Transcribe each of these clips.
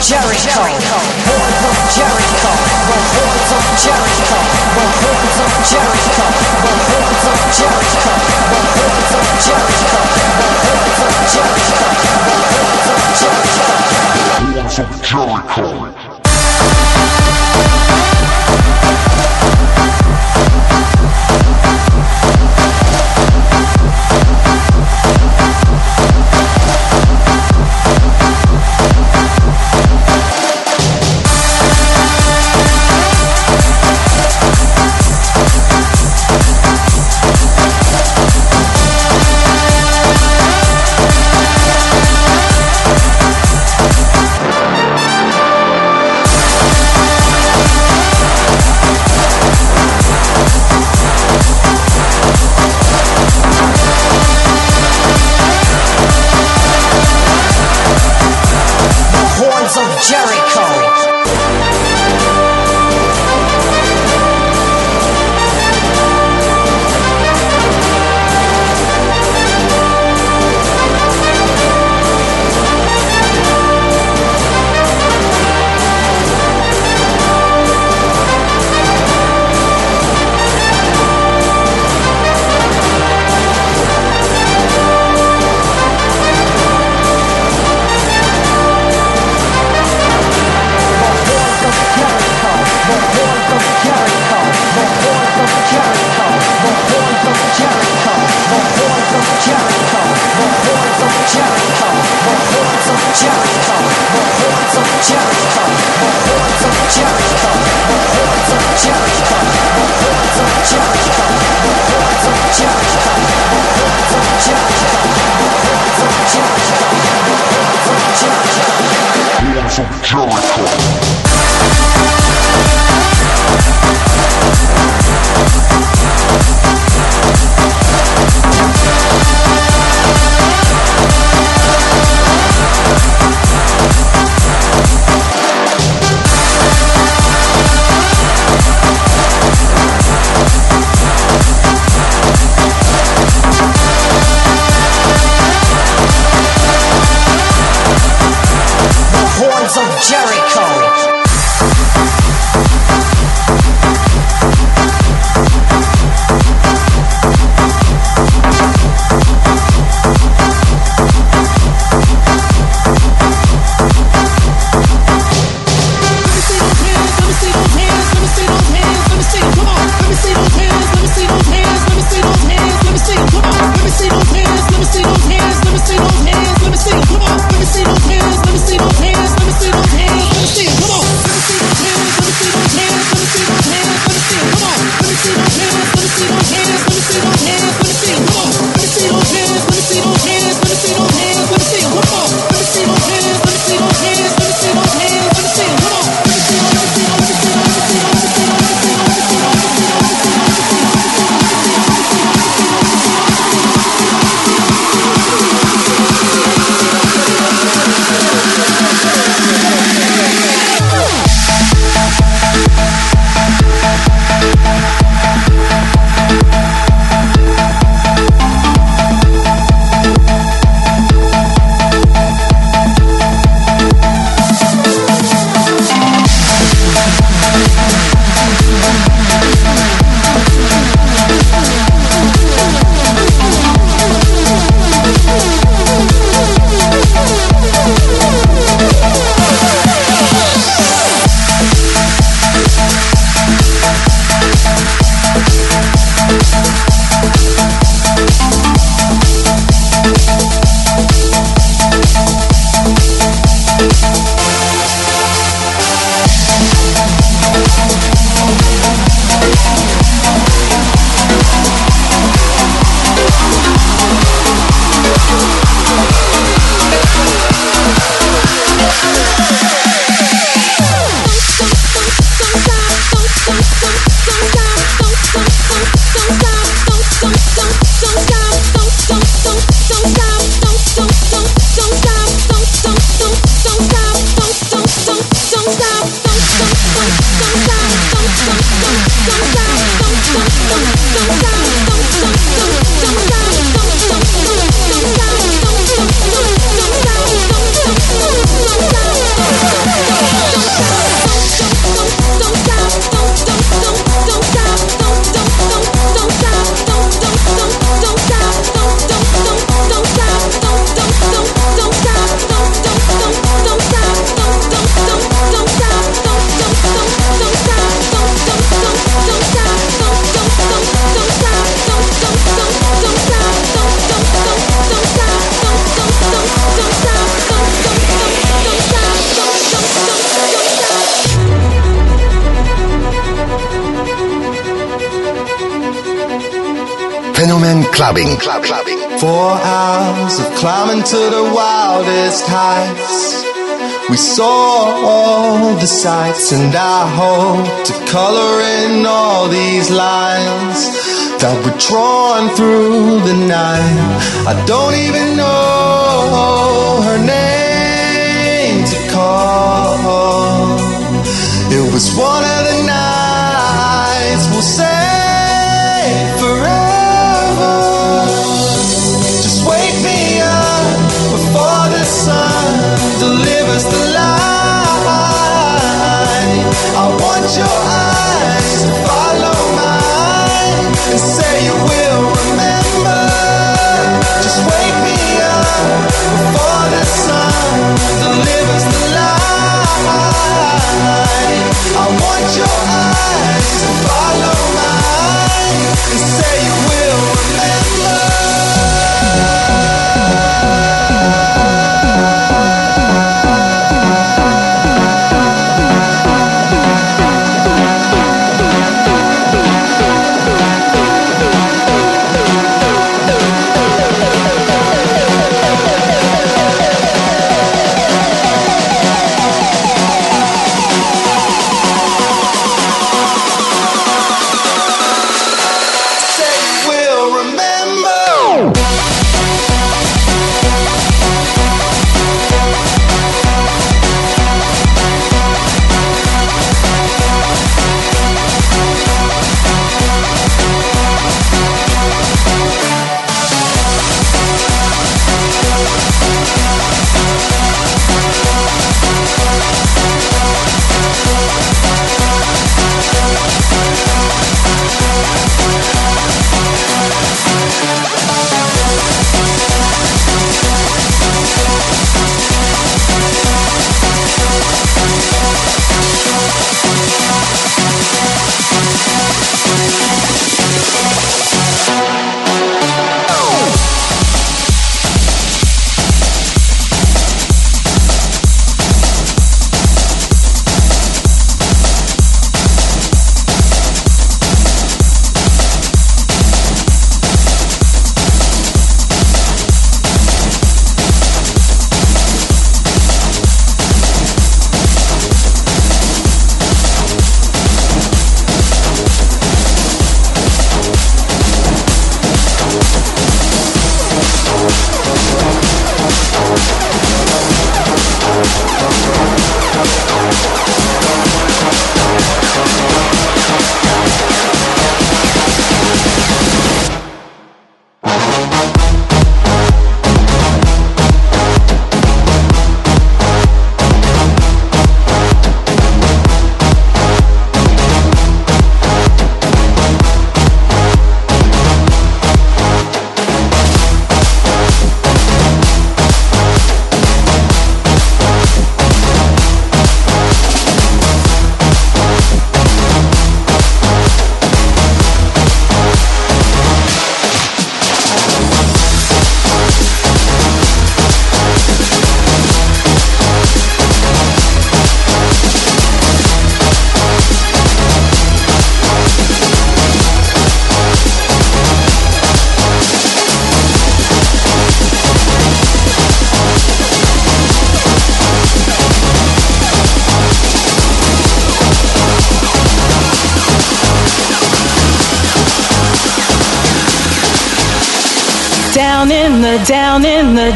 Jericho Horns Jericho Jericho Jericho Jericho Jericho Jericho Jericho The clubbing. Club, clubbing. Four hours of climbing to the wildest heights. We saw all the sights, and I hope to color in all these lines that were drawn through the night. I don't even know.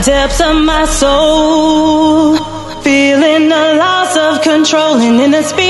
depths of my soul, feeling the loss of control and in the spirit.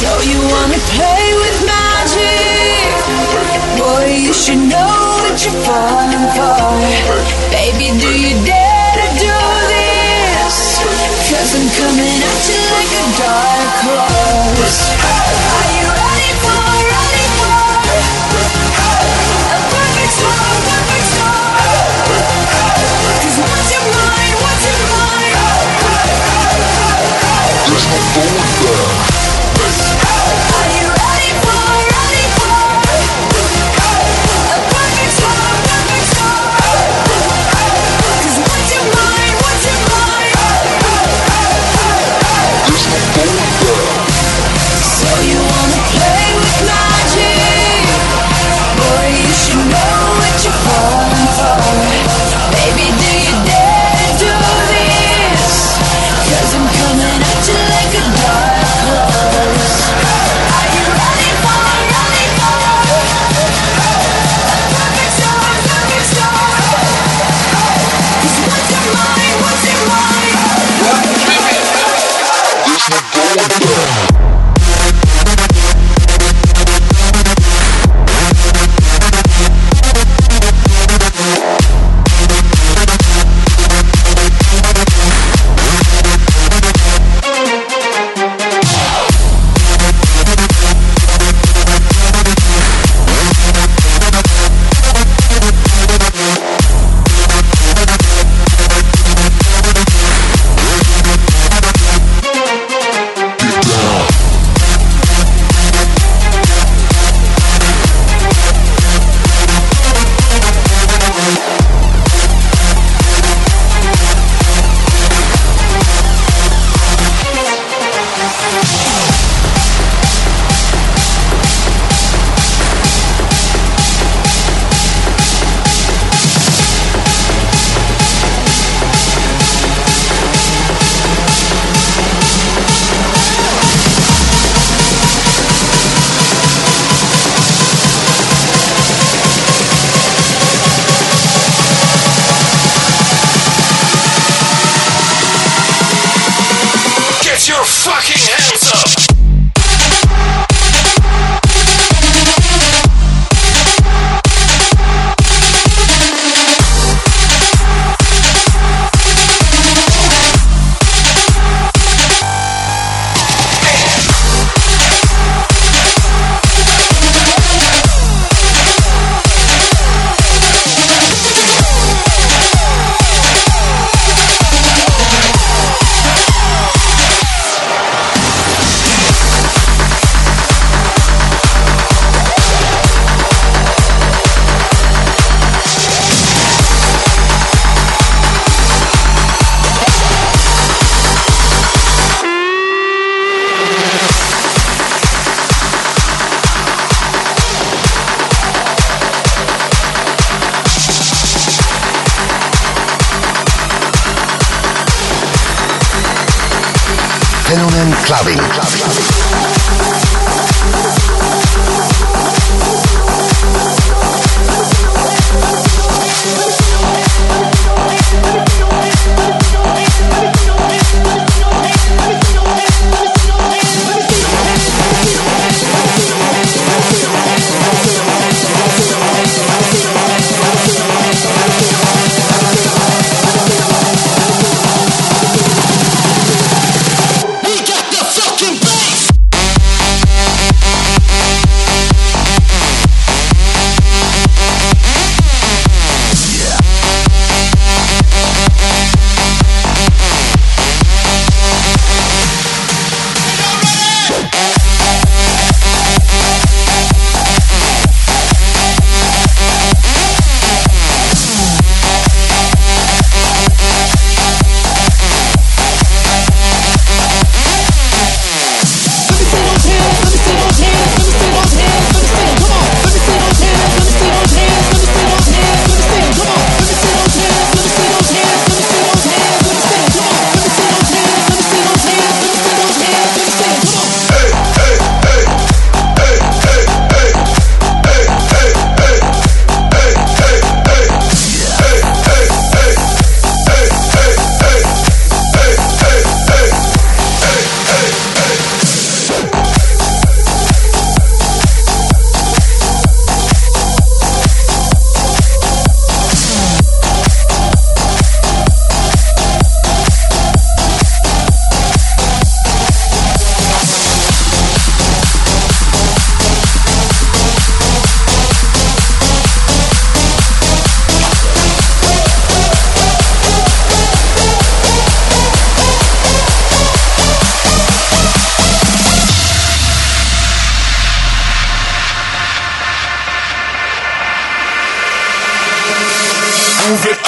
So you wanna play with magic? Boy, you should know you're falling for. Baby, do you dare to do I'm coming at you like a dark horse.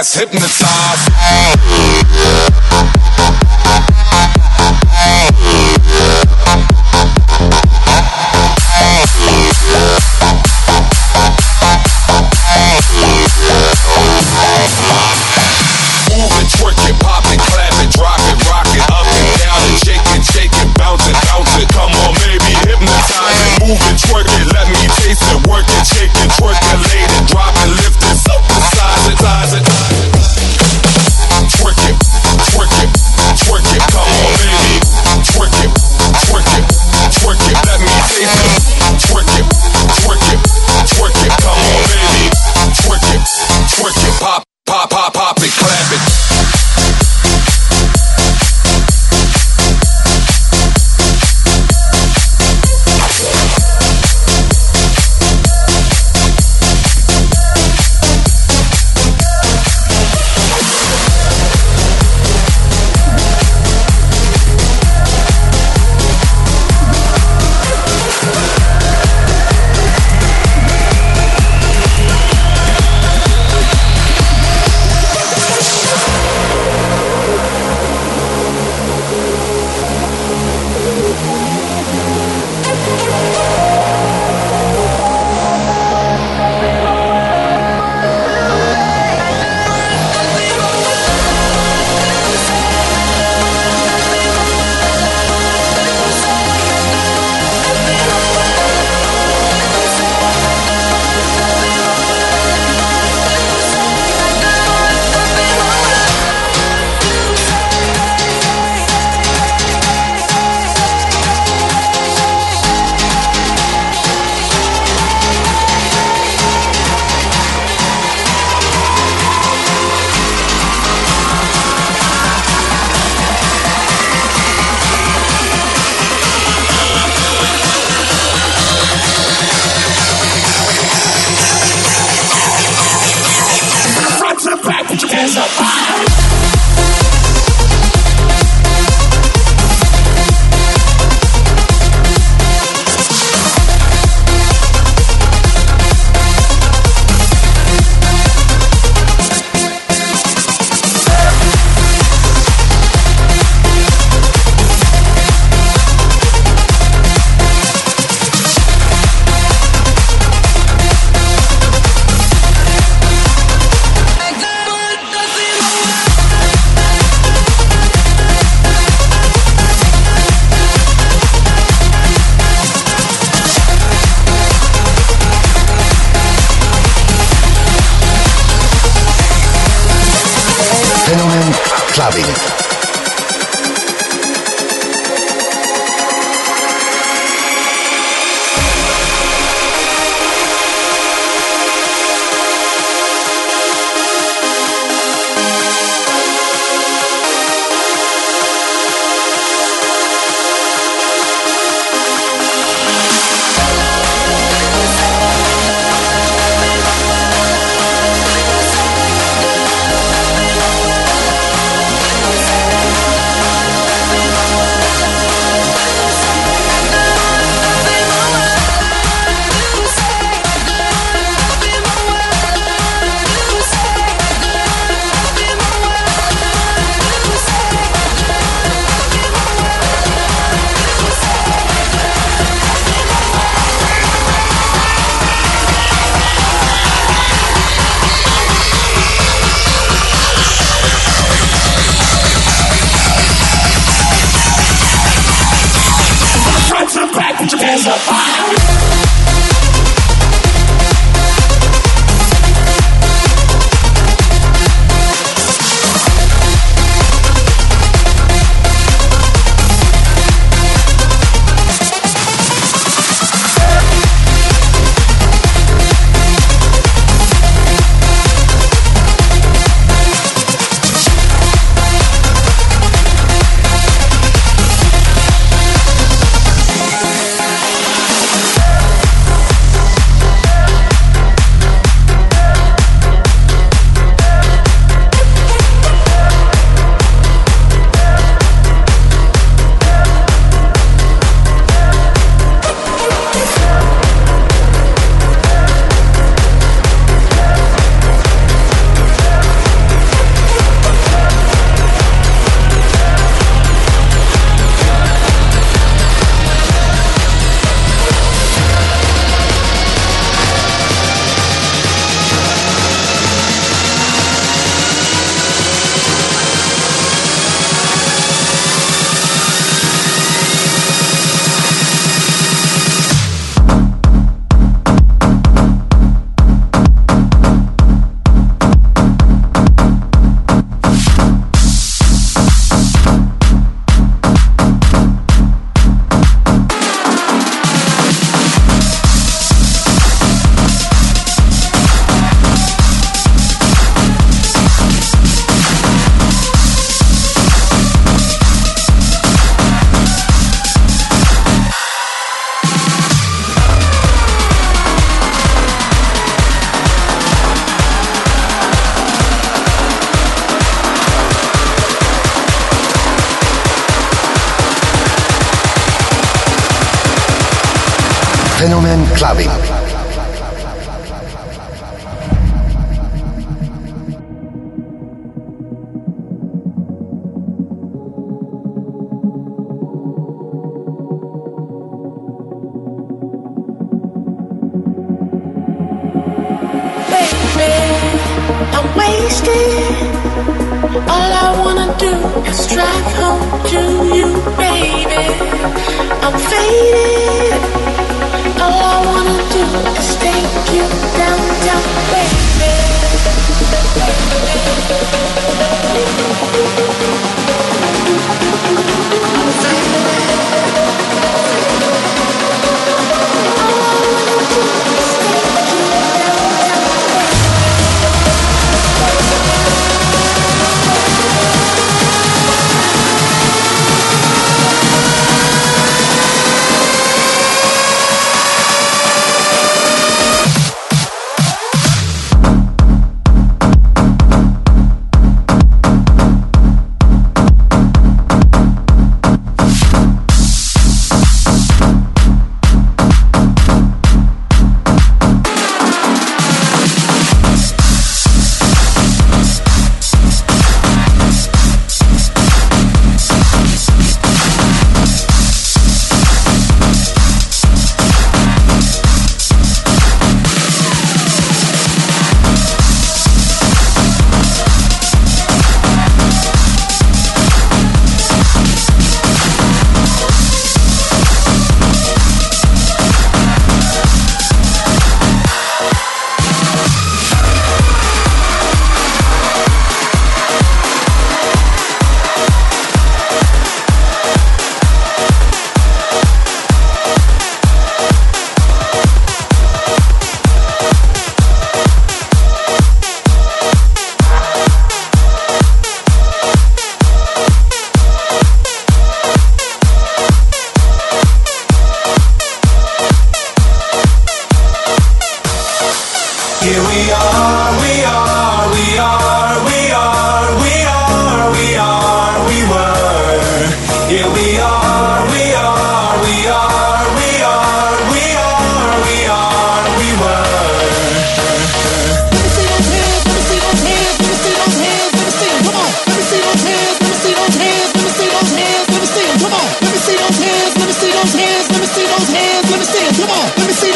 ass hypnotized.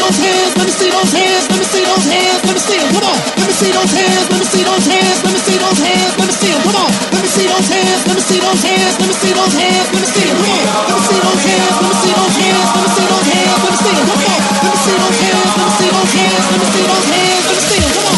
those hands, let me see those hands, let me see those hands, let me see. Come on, let me see those hands, let me see those hands, let me see those hands, let me see. Come on, let me see those hands, let me see those hands, let me see those hands, let me see. Come on, let me see those hands, let me see those hands, let me see those hands, let me see. Come on, let me see those hands, let me see those hands, let me see those hands, let me see them. Come on.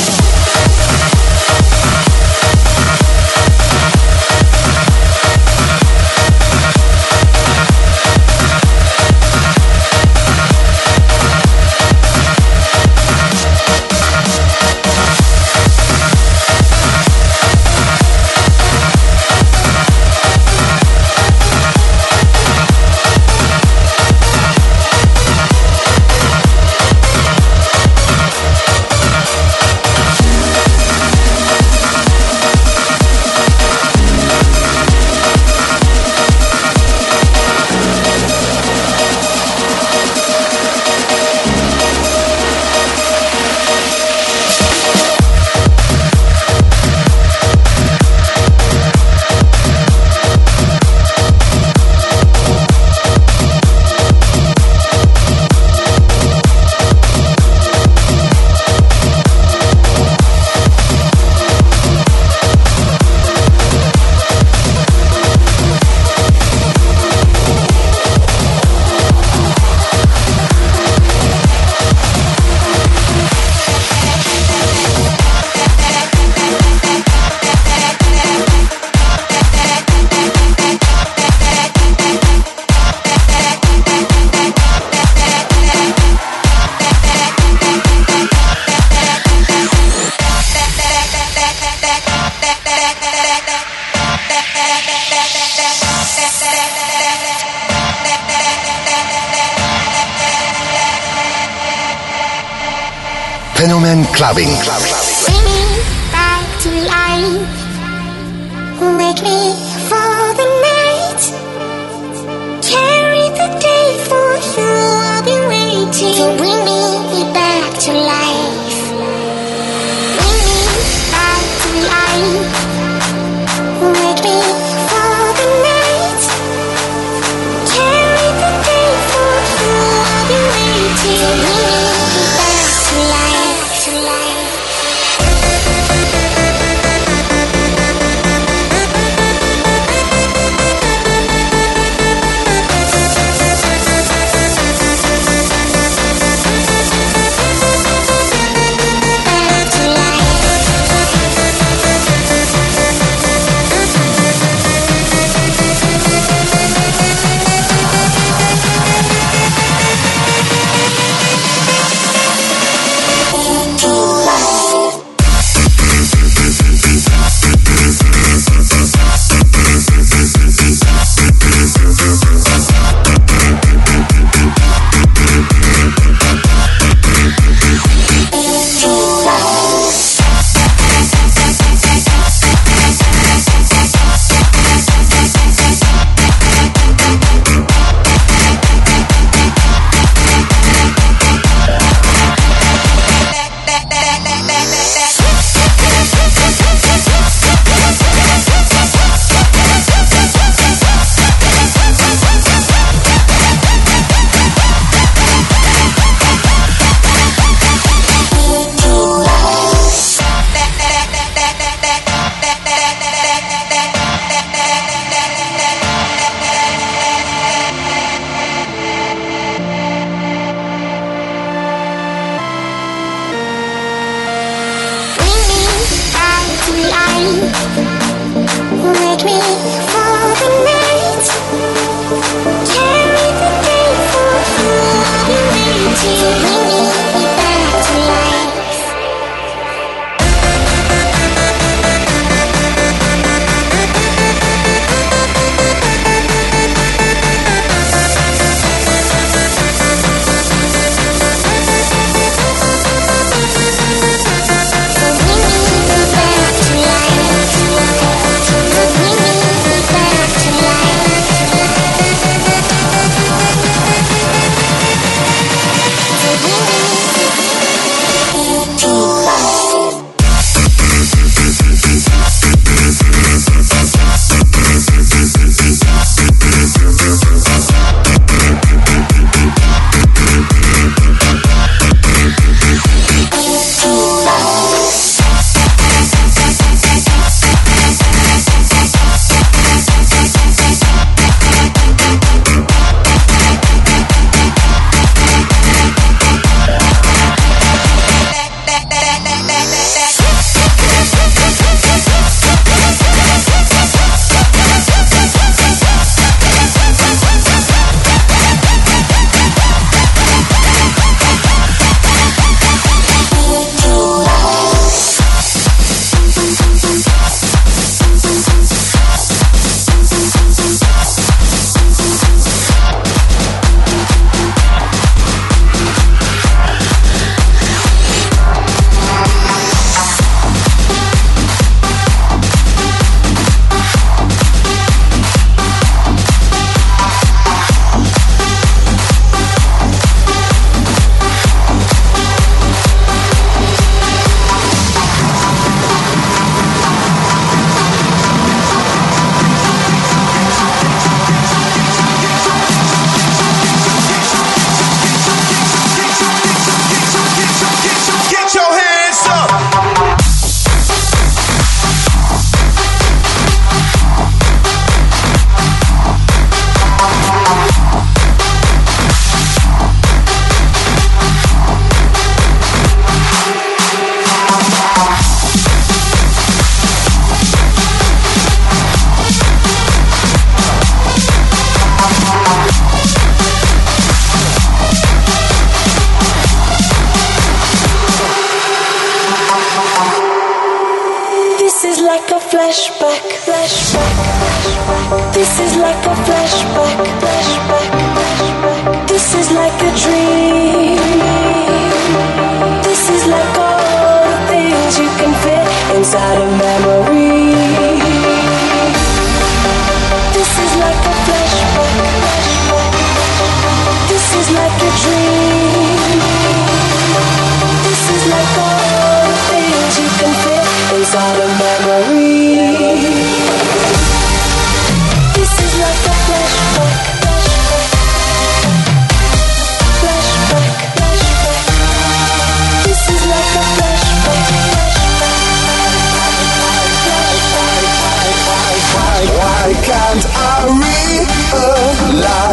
Clubbing. Clubbing. Bring me back to life. Wake me for the night. Carry the day for you. I'll be waiting. Bring me back to life.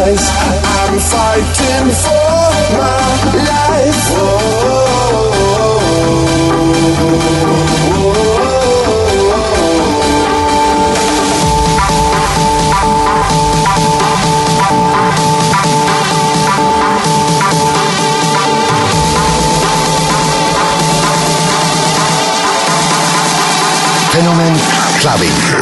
eyes. I'm fighting for my life. Whoa. Whoa. Clubbing.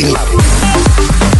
Clubbing.